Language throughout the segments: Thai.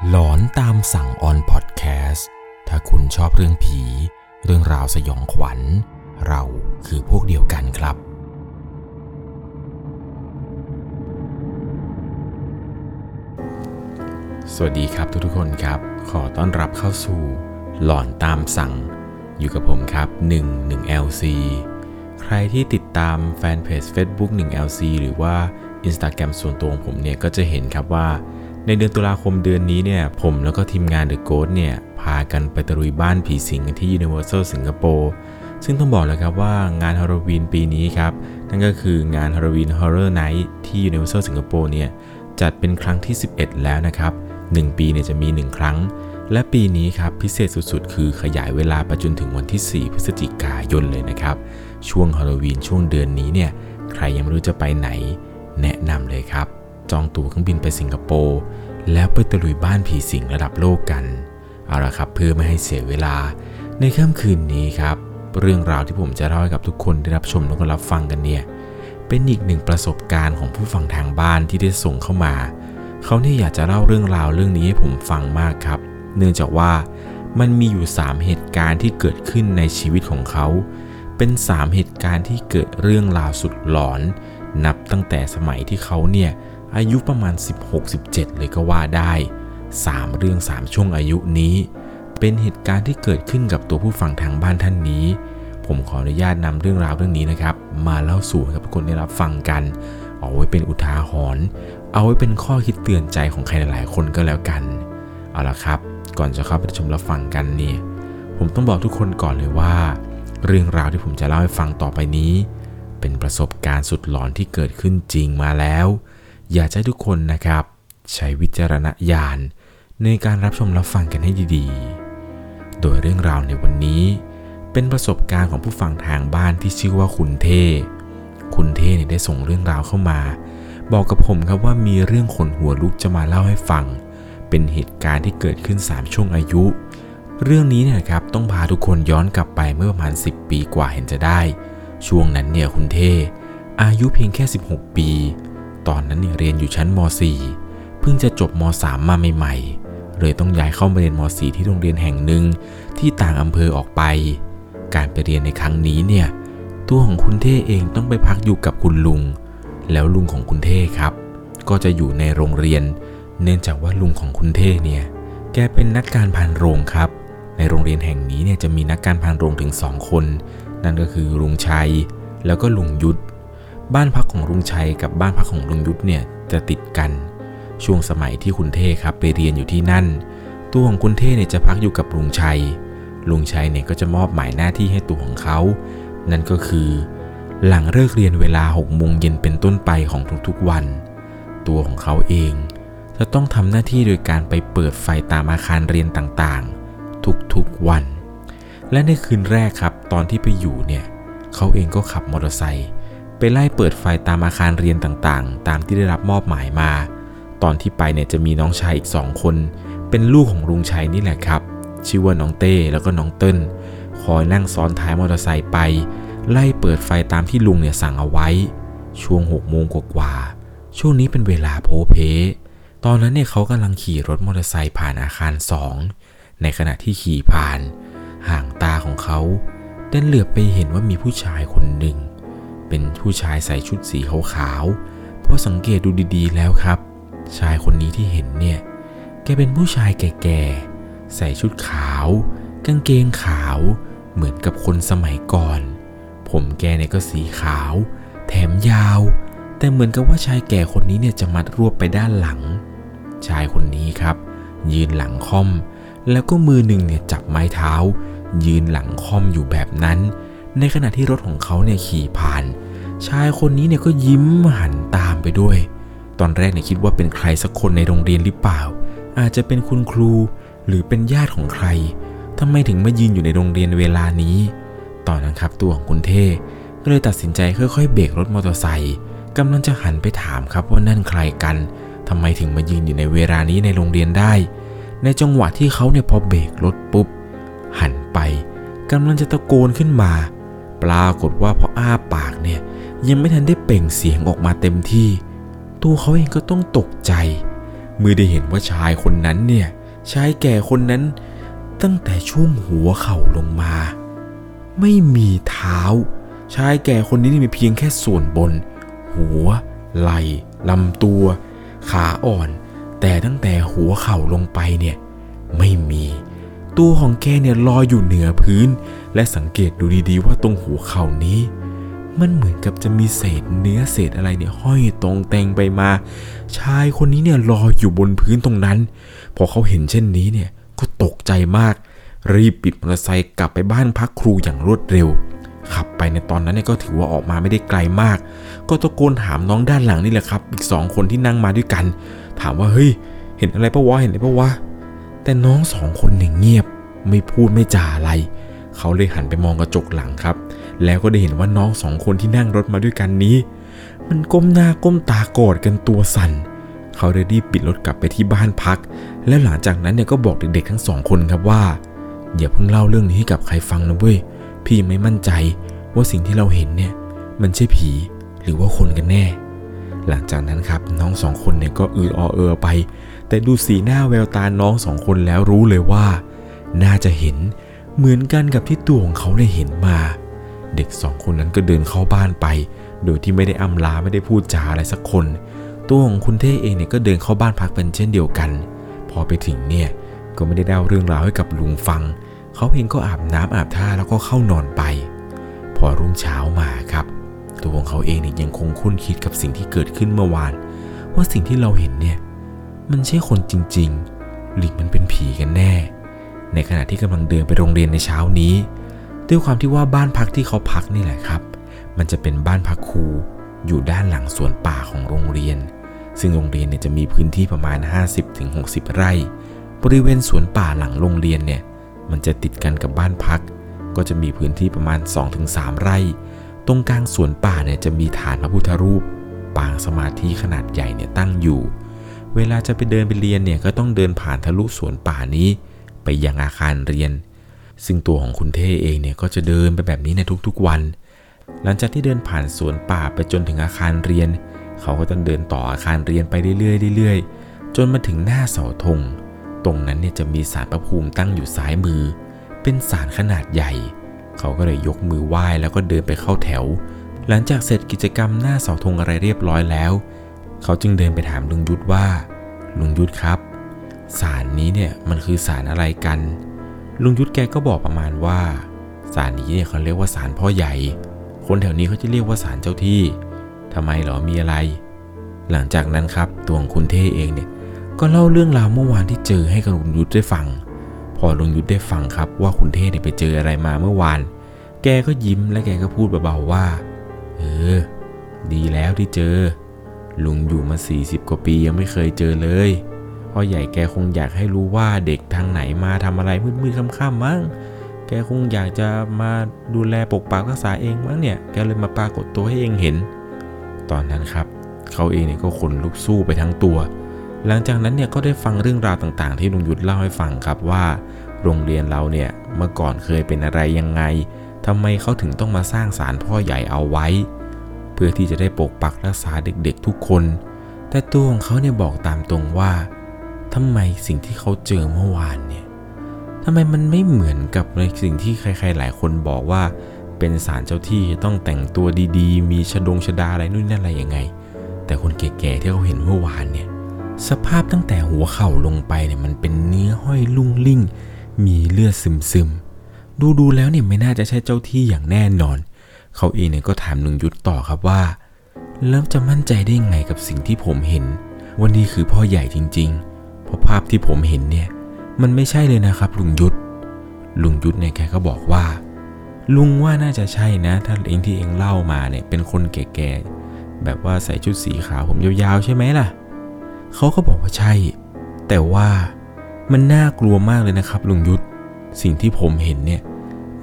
หลอนตามสั่งออนพอดแคสต์ถ้าคุณชอบเรื่องผี เรื่องราวสยองขวัญ เราคือพวกเดียวกันครับ สวัสดีครับทุกๆคนครับ ขอต้อนรับเข้าสู่ หลอนตามสั่ง อยู่กับผมครับ 11LC ใครที่ติดตามแฟนเพจ Facebook 1LC หรือว่า Instagram ส่วนตัวของผมเนี่ยก็จะเห็นครับว่า ในเดือนตุลาคมเดือนนี้เนี่ย ผมแล้วก็ทีมงาน The Ghost เนี่ย พากันไปตะลุยบ้านผีสิงที่ Universal สิงคโปร์ซึ่งต้องบอกเลยครับว่างานฮาโลวีนปีนี้ครับ นั่นก็คืองานฮาโลวีน Horror Night ที่ Universal สิงคโปร์เนี่ย จัดเป็นครั้งที่ 11 แล้วนะครับ 1 ปีเนี่ยจะมี 1 ครั้ง และปีนี้ครับพิเศษสุดๆ คือขยายเวลาไปจนถึงวันที่ 4 พฤศจิกายนเลยนะครับ ช่วงฮาโลวีนช่วงเดือนนี้เนี่ยใครยังไม่รู้จะไปไหน แนะนำเลยครับ จองตั๋วเครื่องบินไปสิงคโปร์แล้วไปตะลุยบ้านผีสิงระดับโลกกัน เอาละครับเพื่อไม่ให้เสียเวลา ในค่ำคืนนี้ครับ เรื่องราวที่ผมจะเล่าให้กับทุกคนได้รับชมและรับฟังกันเนี่ย เป็นอีกหนึ่งประสบการณ์ของผู้ฟังทางบ้านที่ได้ส่งเข้ามา เขาเนี่ยอยากจะเล่าเรื่องราวเรื่องนี้ให้ผมฟังมากครับ เนื่องจากว่ามันมีอยู่ 3 เหตุการณ์ที่เกิดขึ้นในชีวิตของเขา เป็น 3 เหตุการณ์ที่เกิดเรื่องราวสุดหลอน นับตั้งแต่สมัยที่เขาเนี่ย อายุประมาณ 16-17 เลยก็ว่าได้ 3 เรื่อง 3 ช่วงอายุนี้ เป็นเหตุการณ์ที่เกิดขึ้นกับตัวผู้ฟังทางบ้านท่านนี้ ผมขออนุญาตนำเรื่องราวเรื่องนี้นะครับ มาเล่าสู่ให้กับทุกคนได้รับฟังกัน เอาไว้เป็นอุทาหรณ์เอาไว้เป็นข้อคิดเตือนใจของใครหลายๆคนก็แล้วกัน เอาละครับ ก่อนจะเข้าไปชมรับฟังกันเนี่ยผมต้องบอกทุกคนก่อนเลยว่า เรื่องราวที่ผมจะเล่าให้ฟังต่อไปนี้ เป็นประสบการณ์สุดหลอนที่เกิดขึ้นจริงมาแล้ว อยากให้ทุกคนนะครับ ใช้วิจารณญาณในการรับชมรับฟังกันให้ดีๆ โดยเรื่องราวในวันนี้ เป็นประสบการณ์ของผู้ฟังทางบ้านที่ชื่อว่าคุณเท คุณเทเนี่ยได้ส่งเรื่องราวเข้ามา บอกกับผมครับว่ามีเรื่องขนหัวลุกจะมาเล่าให้ฟัง เป็นเหตุการณ์ที่เกิดขึ้น 3 ช่วงอายุ เรื่องนี้เนี่ยครับต้องพาทุกคนย้อนกลับไปเมื่อประมาณ 10 ปีกว่าเห็นจะได้ ช่วงนั้นเนี่ยคุณเท อายุเพียงแค่ 16 ปี ตอนนั้นเนี่ยเรียนอยู่ชั้นม .4 เพิ่งจะจบม .3 มาใหม่ๆ เลยต้องย้ายเข้ามาเรียนม .4 ที่โรงเรียนแห่งหนึ่งที่ต่างอำเภอออกไป การไปเรียนในครั้งนี้เนี่ย ตัวของคุณเท่เองต้องไปพักอยู่กับคุณลุง แล้วลุงของคุณเท่ครับ ก็จะอยู่ในโรงเรียน เนื่องจากว่าลุงของคุณเท่เนี่ย แกเป็นนักการพานโรงครับ ในโรงเรียนแห่งนี้เนี่ยจะมีนักการพานโรงถึงสองคน นั่นก็คือลุงชัย แล้วก็ลุงยุทธ บ้านพักของลุงชัยกับบ้านพักของลุงยุทธเนี่ยจะติดกัน ช่วงสมัยที่คุณเท่ครับไปเรียนอยู่ที่นั่น ตัวของคุณเท่เนี่ยจะพักอยู่กับลุงชัย ลุงชัยเนี่ยก็จะมอบหมายหน้าที่ให้ตัวของเขา นั่นก็คือ หลังเลิกเรียนเวลา6โมงเย็นเป็นต้นไปของทุกๆวัน ตัวของเขาเองจะต้องทำหน้าที่โดยการไปเปิดไฟตามอาคารเรียนต่างๆ ทุกๆวัน และในคืนแรกครับ ตอนที่ไปอยู่เนี่ย เขาเองก็ขับมอเตอร์ไซค์ ไปไล่เปิดไฟตามอาคารเรียนต่างๆ ตามที่ได้รับมอบหมายมา ตอนที่ไปเนี่ยจะมีน้องชายอีกสองคน เป็นลูกของลุงชัยนี่แหละครับ ชื่อว่าน้องเต้แล้วก็น้องเติ้ลคอยนั่งซ้อนท้ายมอเตอร์ไซค์ไป ไล่เปิดไฟตามที่ลุงเนี่ยสั่งเอาไว้ ช่วง6โมงกว่าๆช่วงนี้เป็นเวลาโพเพ ตอนนั้นเนี่ยเขากำลังขี่รถมอเตอร์ไซค์ผ่านอาคารสองในขณะที่ขี่ผ่าน ห่างตาของเขาได้เหลือบไปเห็นว่ามีผู้ชายคนหนึ่ง เป็นผู้ชายใส่ชุดสีขาวๆพอสังเกตดูดีๆแล้วครับ ชายคนนี้ที่เห็นเนี่ย แกเป็นผู้ชายแก่ๆ ใส่ชุดขาว กางเกงขาว เหมือนกับคนสมัยก่อน ผมแกเนี่ยก็สีขาว แถมยาว แต่เหมือนกับว่าชายแก่คนนี้เนี่ยจะมัดรวบไปด้านหลัง ชายคนนี้ครับ ยืนหลังค่อม แล้วก็มือหนึ่งเนี่ยจับไม้เท้า ยืนหลังค่อมอยู่แบบนั้น ในขณะที่รถของเขาเนี่ยขี่ผ่าน ชายคนนี้เนี่ยก็ยิ้มหันตามไปด้วย ตอนแรกเนี่ยคิดว่าเป็นใครสักคนในโรงเรียนหรือเปล่า อาจจะเป็นคุณครูหรือเป็นญาติของใครทำไมถึงมายืนอยู่ในโรงเรียนเวลานี้ ตอนนั้นครับตัวของคุณเท่ก็เลยตัดสินใจค่อยๆเบรกรถมอเตอร์ไซค์กำลังจะหันไปถามครับว่านั่นใครกันทำไมถึงมายืนอยู่ในเวลานี้ในโรงเรียนได้ ในจังหวะที่เขาเนี่ยพอเบรกรถปุ๊บหันไปกำลังจะตะโกนขึ้นมา ปรากฏว่าพออ้าปากเนี่ยยังไม่ทันได้เปล่งเสียงออกมาเต็มที่ ตัวเขาเองก็ต้องตกใจเมื่อได้เห็นว่าชายคนนั้นเนี่ยชายแก่คนนั้นตั้งแต่ช่วงหัวเข่าลงมา ไม่มีเท้า ชายแก่คนนี้มีเพียงแค่ส่วนบน หัว ไหล่ลำตัว ขาอ่อน แต่ตั้งแต่หัวเข่าลงไปเนี่ยไม่มี ตัวของแกเนี่ยลอยอยู่เหนือพื้น และสังเกตดูดีๆว่าตรงหัวเข่านี้ มันเหมือนกับจะมีเศษเนื้อเศษอะไรเนี่ยห้อยตรงแตงไปมา ชายคนนี้เนี่ยลอยอยู่บนพื้นตรงนั้น พอเขาเห็นเช่นนี้เนี่ยก็ตกใจมาก รีบปิดมอเตอร์ไซค์กลับไปบ้านพักครูอย่างรวดเร็ว ขับไปในตอนนั้นเนี่ยก็ถือว่าออกมาไม่ได้ไกลมาก ก็ตะโกนถามน้องด้านหลังนี่แหละครับ อีกสองคนที่นั่งมาด้วยกัน ถามว่าเฮ้ยเห็นอะไรปะวะเห็นอะไรปะวะ แต่น้องสองคนเนี่ยเงียบ ไม่พูดไม่จ่าอะไร เขาเลยหันไปมองกระจกหลังครับ แล้วก็ได้เห็นว่าน้องสองคนที่นั่งรถมาด้วยกันนี้ มันก้มหน้าก้มตากอดกันตัวสั่น เขาเลยรีบปิดรถกลับไปที่บ้านพัก แล้วหลังจากนั้นเนี่ยก็บอกเด็กๆทั้งสองคนครับว่าอย่าเพิ่งเล่าเรื่องนี้ให้กับใครฟังนะเว้ย พี่ยังไม่มั่นใจว่าสิ่งที่เราเห็นเนี่ย มันใช่ผีหรือว่าคนกันแน่ หลังจากนั้นครับน้องสองคนเนี่ยก็อืออเออไป แต่ดูสีหน้าแววตาน้องสองคนแล้วรู้เลยว่า น่าจะเห็นเหมือนกันกับที่ตัวของเขาได้เห็นมา เด็กสองคนนั้นก็เดินเข้าบ้านไป โดยที่ไม่ได้อำลาไม่ได้พูดจาอะไรสักคน ตัวของคุณเท่เองเนี่ยก็เดินเข้าบ้านพักเป็นเช่นเดียวกัน พอไปถึงเนี่ยก็ไม่ได้เล่าเรื่องราวให้กับลุงฟัง เขาเองก็อาบน้ำอาบท่าแล้วก็เข้านอนไป พอรุ่งเช้ามาครับ ตัวของเขาเองเนี่ยยังคงคุ้นคิดกับสิ่งที่เกิดขึ้นเมื่อวาน ว่าสิ่งที่เราเห็นเนี่ย มันใช่คนจริง ๆ หรือมันเป็นผีกันแน่ ในขณะที่กำลังเดินไปโรงเรียนในเช้านี้ ด้วยความที่ว่าบ้านพักที่เขาพักนี่แหละครับ มันจะเป็นบ้านพักครูอยู่ด้านหลังสวนป่าของโรงเรียน ซึ่งโรงเรียนเนี่ยจะมีพื้นที่ประมาณ 50-60 ไร่ บริเวณสวนป่าหลังโรงเรียนเนี่ย มันจะติดกันกับบ้านพัก ก็จะมีพื้นที่ประมาณ 2-3 ไร่ ตรงกลางสวนป่าเนี่ยจะมีฐานพระพุทธรูป ปางสมาธิขนาดใหญ่เนี่ยตั้งอยู่ เวลาจะไปเดินไปเรียนเนี่ยก็ต้องเดินผ่านทะลุสวนป่านี้ ไปยังอาคารเรียน ซึ่งตัวของคุณเท่เองเนี่ยก็จะเดินไปแบบนี้ในทุกๆวัน หลังจากที่เดินผ่านสวนป่าไปจนถึงอาคารเรียน เขาก็ต้องเดินต่ออาคารเรียนไปเรื่อยๆเรื่อยๆ จนมาถึงหน้าเสาธง ตรงนั้นเนี่ยจะมีศาลพระภูมิตั้งอยู่ซ้ายมือ เป็นศาลขนาดใหญ่ เขาก็เลยยกมือไหว้แล้วก็เดินไปเข้าแถว หลังจากเสร็จกิจกรรมหน้าเสาธงอะไรเรียบร้อยแล้ว เขาจึงเดินไปถามลุงยุทธว่า ลุงยุทธครับศาลนี้เนี่ยมันคือศาลอะไรกัน ลุงยุทธแกก็บอกประมาณว่าศาลนี้เนี่ยเขาเรียกว่าศาลพ่อใหญ่ คนแถวนี้เขาจะเรียกว่าศาลเจ้าที่ทำไมเหรอมีอะไร หลังจากนั้นครับตัวของคุณเท่เองเนี่ยก็เล่าเรื่องราวเมื่อวานที่เจอให้กับลุงยุทธได้ฟัง พอลุงยุทธได้ฟังครับ ว่าคุณเท่เนี่ยไปเจออะไรมาเมื่อวาน แกก็ยิ้มและแกก็พูดเบาๆว่า เออ ดีแล้วที่เจอ ลุงอยู่มา 40 กว่าปียังไม่เคยเจอเลยพ่อใหญ่แกคงอยากให้รู้ว่าเด็กทางไหนมาทำอะไรมืดๆค่ำๆมั้ง แกคงอยากจะมาดูแลปกปักรักษาเองมั้งเนี่ย แกเลยมาปรากฏตัวให้เองเห็น ตอนนั้นครับ เขาเองเนี่ยก็ขนลุกสู้ไปทั้งตัว หลังจากนั้นเนี่ยก็ได้ฟังเรื่องราวต่างๆ ที่ลุงยุทธเล่าให้ฟังครับว่า โรงเรียนเราเนี่ยเมื่อก่อนเคยเป็นอะไรยังไงทำไมเขาถึงต้องมาสร้างศาลพ่อใหญ่เอาไว้ เพื่อที่จะได้ปกปักรักษาเด็กๆทุกคน แต่ตัวของเขาเนี่ยบอกตามตรงว่าทำไมสิ่งที่เขาเจอเมื่อวานเนี่ยทำไมมันไม่เหมือนกับในสิ่งที่ใคร ๆ หลายคนบอกว่า เป็นศาลเจ้าที่ต้องแต่งตัวดีๆ มีชดงชดาอะไรนู่นนั่นอะไรยังไง แต่คนแก่ๆที่เขาเห็นเมื่อวานเนี่ยสภาพตั้งแต่หัวเข่าลงไปเนี่ยมันเป็นเนื้อห้อยลุ่งลิ่ง มีเลือดซึมๆดูดูแล้วเนี่ยไม่น่าจะใช่เจ้าที่อย่างแน่นอน เขาเองเนี่ยก็ถามลุงยุทธต่อครับว่า แล้วจะมั่นใจได้ไงกับสิ่งที่ผมเห็น ว่านี่คือพ่อใหญ่จริงๆ เพราะภาพที่ผมเห็นเนี่ย มันไม่ใช่เลยนะครับ ลุงยุทธลุงยุทธเนี่ยแกก็บอกว่า ลุงว่าน่าจะใช่นะ ถ้าเองที่เองเล่ามาเนี่ยเป็นคนแก่ๆแบบว่าใส่ชุดสีขาวผมยาวๆใช่ไหมล่ะเขาก็บอกว่าใช่ แต่ว่ามันน่ากลัวมากเลยนะครับลุงยุทธสิ่งที่ผมเห็นเนี่ย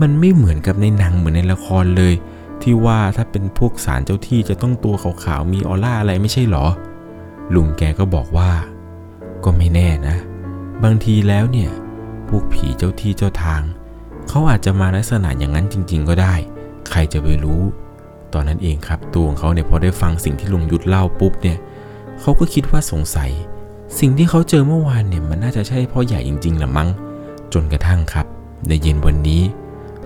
มันไม่เหมือนกับในหนังเหมือนในละครเลย ที่ว่าถ้าเป็นพวกสารเจ้าที่จะต้องตัวขาวๆมีออร่าอะไรไม่ใช่หรอ ลุงแกก็บอกว่า ก็ไม่แน่นะ บางทีแล้วเนี่ย พวกผีเจ้าที่เจ้าทาง เขาอาจจะมาลักษณะอย่างนั้นจริง ๆ ก็ได้ ใครจะไปรู้ ตอนนั้นเองครับตัวของเขาเนี่ยพอได้ฟังสิ่งที่ลุงยุทธเล่าปุ๊บเนี่ยเขาก็คิดว่าสงสัย สิ่งที่เขาเจอเมื่อวานเนี่ยมันน่าจะใช่พ่อใหญ่จริงๆละมั้ง จนกระทั่งครับ ในเย็นวันนี้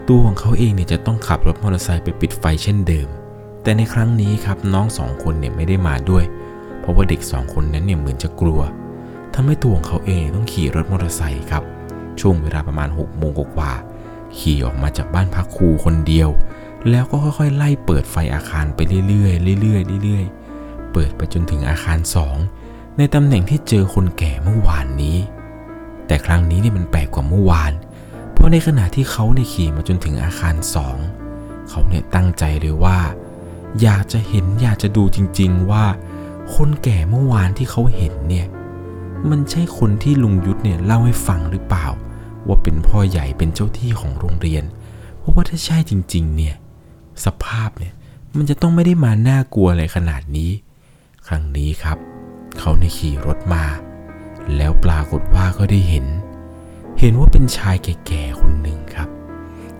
ตัวของเขาเองเนี่ยจะต้องขับรถมอเตอร์ไซค์ไปปิดไฟเช่นเดิม แต่ในครั้งนี้ครับน้องสองคนเนี่ยไม่ได้มาด้วย เพราะว่าเด็กสองคนนั้นเนี่ยเหมือนจะกลัวทำให้ตัวของเขาเองต้องขี่รถมอเตอร์ไซค์ครับ ช่วงเวลาประมาณ6กโมงกว่าขี่ออกมาจากบ้านพักครูคนเดียว แล้วก็ค่อยๆ ไล่เปิดไฟอาคารไปเรื่อยๆเรื่อยๆเรื่อยๆ เปิดไปจนถึงอาคารสองในตำแหน่งที่เจอคนแก่เมื่อวานนี้ แต่ครั้งนี้เนี่ยมันแปลกกว่าเมื่อวานเราะในขณะที่เขาเนี่ยขี่มาจนถึงอาคารสองเขาเนี่ยตั้งใจเลยว่า อยากจะเห็นอยากจะดูจริง ๆว่า คนแก่เมื่อวานที่เขาเห็นเนี่ยมันใช่คนที่ลุงยุทธเนี่ยเล่าให้ฟังหรือเปล่า ว่าเป็นพ่อใหญ่เป็นเจ้าที่ของโรงเรียน เพราะว่าถ้าใช่จริง ๆ เนี่ย สภาพเนี่ยมันจะต้องไม่ได้มาน่ากลัวอะไรขนาดนี้ ครั้งนี้ครับ เขาในขี่รถมา แล้วปรากฏว่าก็ได้เห็น เห็นว่าเป็นชายแก่ๆคนหนึ่งครับ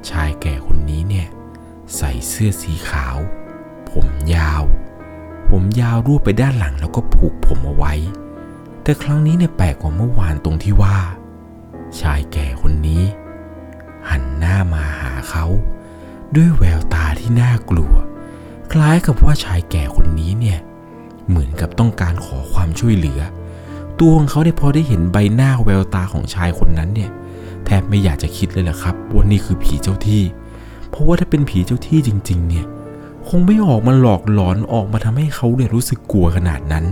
ชายแก่คนนี้เนี่ยใส่เสื้อสีขาว ผมยาว ผมยาวรวบไปด้านหลังแล้วก็ผูกผมเอาไว้ แต่ครั้งนี้เนี่ยแปลกกว่าเมื่อวานตรงที่ว่า ชายแก่คนนี้ หันหน้ามาหาเขา ด้วยแววตาที่น่ากลัว คล้ายกับว่าชายแก่คนนี้เนี่ยเหมือนกับต้องการขอความช่วยเหลือ ตัวของเขาได้พอได้เห็นใบหน้าแววตาของชายคนนั้นเนี่ย แทบไม่อยากจะคิดเลยแหละครับว่านี่คือผีเจ้าที่ เพราะว่าถ้าเป็นผีเจ้าที่จริง ๆ เนี่ย คงไม่ออกมาหลอกหลอนออกมาทำให้เขาเนี่ยรู้สึกกลัวขนาดนั้น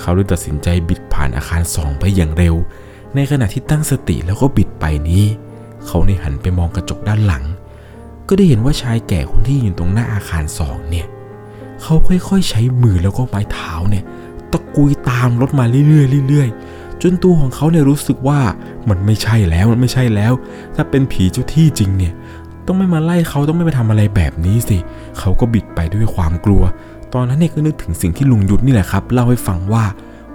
เขาเลยตัดสินใจบิดผ่านอาคารสองไปอย่างเร็ว ในขณะที่ตั้งสติแล้วก็บิดไปนี้ เขาในหันไปมองกระจกด้านหลัง ก็ได้เห็นว่าชายแก่คนที่อยู่ตรงหน้าอาคารสองเนี่ย เขาค่อยๆใช้มือแล้วก็ไม้เท้าเนี่ย ตะกุยตามรถมาเรื่อยๆเรื่อยๆ จนตัวของเขาเนี่ยรู้สึกว่ามันไม่ใช่แล้วมันไม่ใช่แล้ว ถ้าเป็นผีเจ้าที่จริงเนี่ย ต้องไม่มาไล่เขาต้องไม่มาทำอะไรแบบนี้สิเขาก็บิดไปด้วยความกลัว ตอนนั้นเนี่ยก็นึกถึงสิ่งที่ลุงยุทธนี่แหละครับเล่าให้ฟังว่า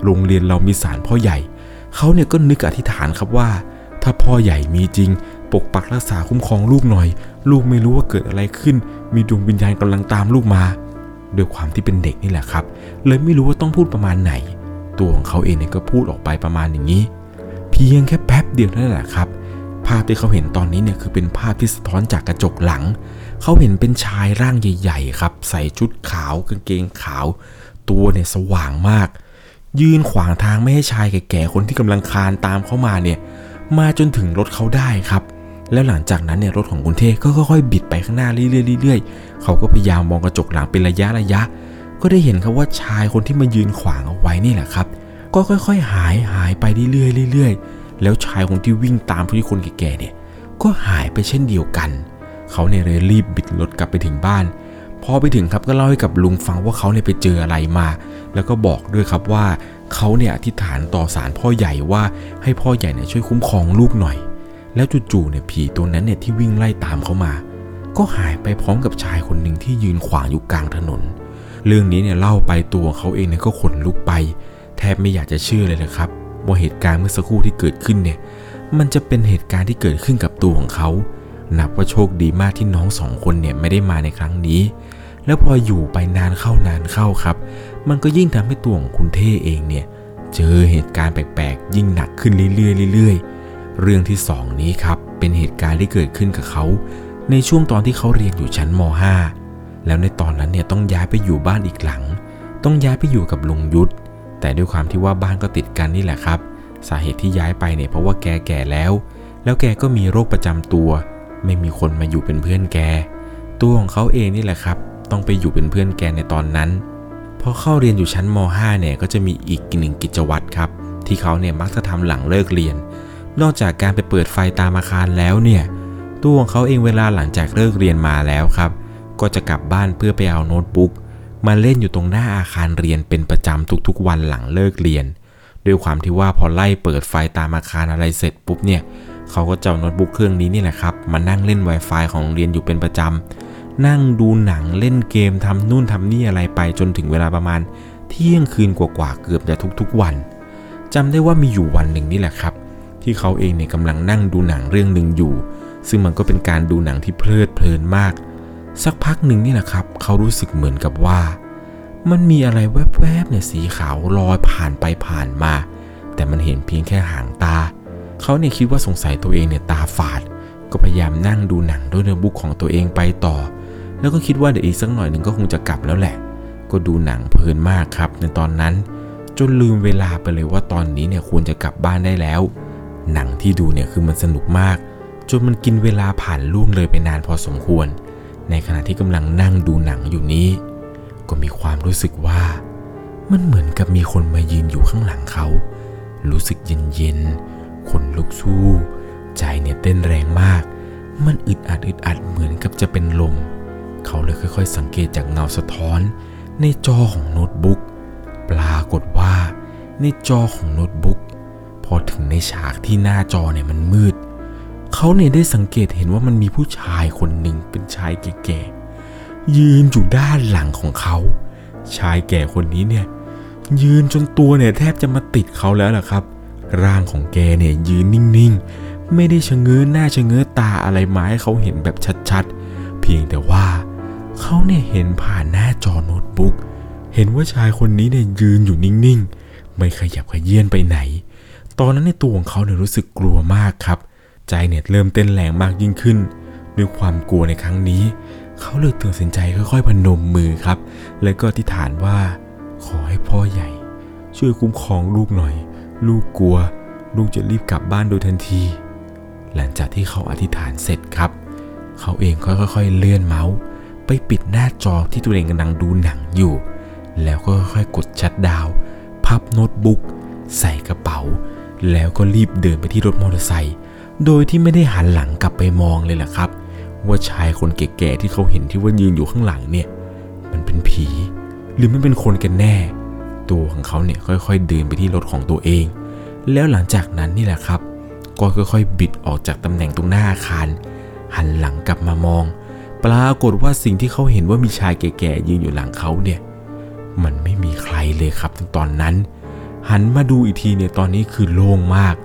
โรงเรียนเรามีศาลพ่อใหญ่ เขาเนี่ยก็นึกอธิษฐานครับว่า ถ้าพ่อใหญ่มีจริง ปกปักรักษาคุ้มครองลูกหน่อย ลูกไม่รู้ว่าเกิดอะไรขึ้น มีดวงวิญญาณกำลังตามลูกมา ด้วยความที่เป็นเด็กนี่แหละครับ เลยไม่รู้ว่าต้องพูดประมาณไหน ตัวของเขาเองเนี่ยก็พูดออกไปประมาณอย่างนี้ เพียงแค่แป๊บเดียวนั่นแหละครับ ภาพที่เขาเห็นตอนนี้เนี่ยคือเป็นภาพที่สะท้อนจากกระจกหลัง เขาเห็นเป็นชายร่างใหญ่ ๆ ครับ ใส่ชุดขาวกางเกงขาว ตัวเนี่ยสว่างมาก ยืนขวางทางไม่ให้ชายแก่ๆคนที่กำลังคานตามเข้ามาเนี่ยมาจนถึงรถเขาได้ครับ แล้วหลังจากนั้นเนี่ยรถของคุณเทพก็ค่อยๆบิดไปข้างหน้าเรื่อยๆเรื่อยๆเขาก็พยายามมองกระจกหลังเป็นระยะระยะ ก็ได้เห็นครับว่าชายคนที่มายืนขวางเอาไว้นี่แหละครับ ก็ค่อยๆ หายหายไปเรื่อยๆเรื่อยๆ แล้วชายคนที่วิ่งตามผู้ที่คนแก่ๆเนี่ยก็หายไปเช่นเดียวกัน เขาเนี่ยเลยรีบบิดรถกลับไปถึงบ้านพอไปถึงครับก็เล่าให้กับลุงฟังว่าเขาเนี่ยไปเจออะไรมา แล้วก็บอกด้วยครับว่าเขาเนี่ยอธิษฐานต่อสารพ่อใหญ่ว่าให้พ่อใหญ่เนี่ยช่วยคุ้มครองลูกหน่อย แล้วจู่ๆเนี่ยผีตัวนั้นเนี่ยที่วิ่งไล่ตามเขามา ก็หายไปพร้อมกับชายคนหนึ่งที่ยืนขวางอยู่กลางถนน เรื่องนี้เนี่ยเล่าไปตัวเขาเองเนี่ยก็ขนลุกไป แทบไม่อยากจะเชื่อเลยนะครับว่าเหตุการณ์เมื่อสักครู่ที่เกิดขึ้นเนี่ย มันจะเป็นเหตุการณ์ที่เกิดขึ้นกับตัวของเขา นับว่าโชคดีมากที่น้องสองคนเนี่ยไม่ได้มาในครั้งนี้ แล้วพออยู่ไปนานเข้านานเข้าครับ มันก็ยิ่งทำให้ตัวของคุณเท่เองเนี่ย เจอเหตุการณ์แปลกๆ ยิ่งหนักขึ้นเรื่อยๆเรื่อยๆ เรื่องที่สองนี้ครับ เป็นเหตุการณ์ที่เกิดขึ้นกับเขา ในช่วงตอนที่เขาเรียนอยู่ชั้นม .5 แล้วในตอนนั้นเนี่ยต้องย้ายไปอยู่บ้านอีกหลัง ต้องย้ายไปอยู่กับลุงยุทธแต่ด้วยความที่ว่าบ้านก็ติดกันนี่แหละครับ สาเหตุที่ย้ายไปเนี่ยเพราะว่าแกแก่แล้ว แล้วแกก็มีโรคประจำตัว ไม่มีคนมาอยู่เป็นเพื่อนแก ตัวของเขาเองนี่แหละครับ ต้องไปอยู่เป็นเพื่อนแกในตอนนั้นพอเข้าเรียนอยู่ชั้นม .5 เนี่ยก็จะมีอีกหนึ่งกิจวัตรครับ ที่เขาเนี่ยมักจะทำหลังเลิกเรียน นอกจากการไปเปิดไฟตามอาคารแล้วเนี่ยตัวของเขาเองเวลาหลังจากเลิกเรียนมาแล้วครับ ก็จะกลับบ้านเพื่อไปเอาโน้ตบุ๊กมาเล่นอยู่ตรงหน้าอาคารเรียนเป็นประจำทุกๆวันหลังเลิกเรียน ด้วยความที่ว่าพอไล่เปิดไฟตามอาคารอะไรเสร็จปุ๊บเนี่ยเขาก็จะเอาโน้ตบุ๊กเครื่องนี้นี่แหละครับมานั่งเล่น Wi-Fi ของโรงเรียนอยู่เป็นประจำนั่งดูหนังเล่นเกมทำนู่นทำนี่อะไรไปจนถึงเวลาประมาณ เที่ยงคืนกว่าๆเกือบจะทุกๆวันจำได้ว่ามีอยู่วันหนึ่งนี่แหละครับ ที่เขาเองเนี่ยกำลังนั่งดูหนังเรื่องหนึ่งอยู่ ซึ่งมันก็เป็นการดูหนังที่เพลิดเพลินมาก สักพักหนึ่งนี่แหละครับ เขารู้สึกเหมือนกับว่า มันมีอะไรแวบๆเนี่ยสีขาวลอยผ่านไปผ่านมา แต่มันเห็นเพียงแค่หางตา เขาเนี่ยคิดว่าสงสัยตัวเองเนี่ยตาฝาด ก็พยายามนั่งดูหนังด้วยโน้ตบุ๊กของตัวเองไปต่อ แล้วก็คิดว่าเดี๋ยวอีกสักหน่อยหนึ่งก็คงจะกลับแล้วแหละ ก็ดูหนังเพลินมากครับ ในตอนนั้นจนลืมเวลาไปเลยว่าตอนนี้เนี่ยควรจะกลับบ้านได้แล้ว หนังที่ดูเนี่ยคือมันสนุกมาก จนมันกินเวลาผ่านล่วงเลยไปนานพอสมควร ในขณะที่กำลังนั่งดูหนังอยู่นี้ ก็มีความรู้สึกว่า มันเหมือนกับมีคนมายืนอยู่ข้างหลังเขา รู้สึกเย็นๆขนลุกสู้ ใจเนี่ยเต้นแรงมาก มันอึดอัดอึดอัดเหมือนกับจะเป็นลม เขาเลยค่อย ๆ สังเกตจากเงาสะท้อน ในจอของโน้ตบุ๊ก ปรากฏว่าในจอของโน้ตบุ๊ก อถึงในฉากที่หน้าจอเนี่ยมันมืด เขาเนี่ยได้สังเกตเห็นว่ามันมีผู้ชายคนหนึ่งเป็นชายแก่ๆยืนอยู่ด้านหลังของเขา ชายแก่คนนี้เนี่ย ยืนจนตัวเนี่ยแทบจะมาติดเขาแล้วล่ะครับ ร่างของแกเนี่ยยืนนิ่งๆ ไม่ได้ชะเง้อหน้าชะเง้อตาอะไรมาให้เขาเห็นแบบชัดๆ เพียงแต่ว่าเขาเนี่ยเห็นผ่านหน้าจอโน้ตบุ๊กเห็นว่าชายคนนี้เนี่ยยืนอยู่นิ่งๆ ไม่ขยับขยื่นไปไหน ตอนนั้นในตัวของเขาเนี่ยรู้สึกกลัวมากครับ ใจเนี่ยเริ่มเต้นแรงมากยิ่งขึ้น ด้วยความกลัวในครั้งนี้ เขาเลยตัดสินใจค่อยๆพนมมือครับ แล้วก็อธิษฐานว่า ขอให้พ่อใหญ่ ช่วยคุ้มครองลูกหน่อย ลูกกลัว ลูกจะรีบกลับบ้านโดยทันที หลังจากที่เขาอธิษฐานเสร็จครับ เขาเองก็ค่อยๆเลื่อนเมาส์ ไปปิดหน้าจอที่ตัวเองกำลังดูหนังอยู่ แล้วก็ค่อยๆกดชัดดาวพับโน้ตบุ๊กใส่กระเป๋า แล้วก็รีบเดินไปที่รถมอเตอร์ไซค์โดยที่ไม่ได้หันหลังกลับไปมองเลยล่ะครับ ว่าชายคนแก่ๆที่เขาเห็นที่ว่ายืนอยู่ข้างหลังเนี่ย มันเป็นผี หรือมันเป็นคนกันแน่ ตัวของเขาเนี่ยค่อยๆเดินไปที่รถของตัวเอง แล้วหลังจากนั้นนี่แหละครับ ก็ค่อยๆบิดออกจากตำแหน่งตรงหน้าอาคาร หันหลังกลับมามอง ปรากฏว่าสิ่งที่เขาเห็นว่ามีชายแก่ๆยืนอยู่หลังเขาเนี่ย มันไม่มีใครเลยครับตอนนั้น หันมาดูอีกทีเนี่ยตอนนี้คือโล่งมาก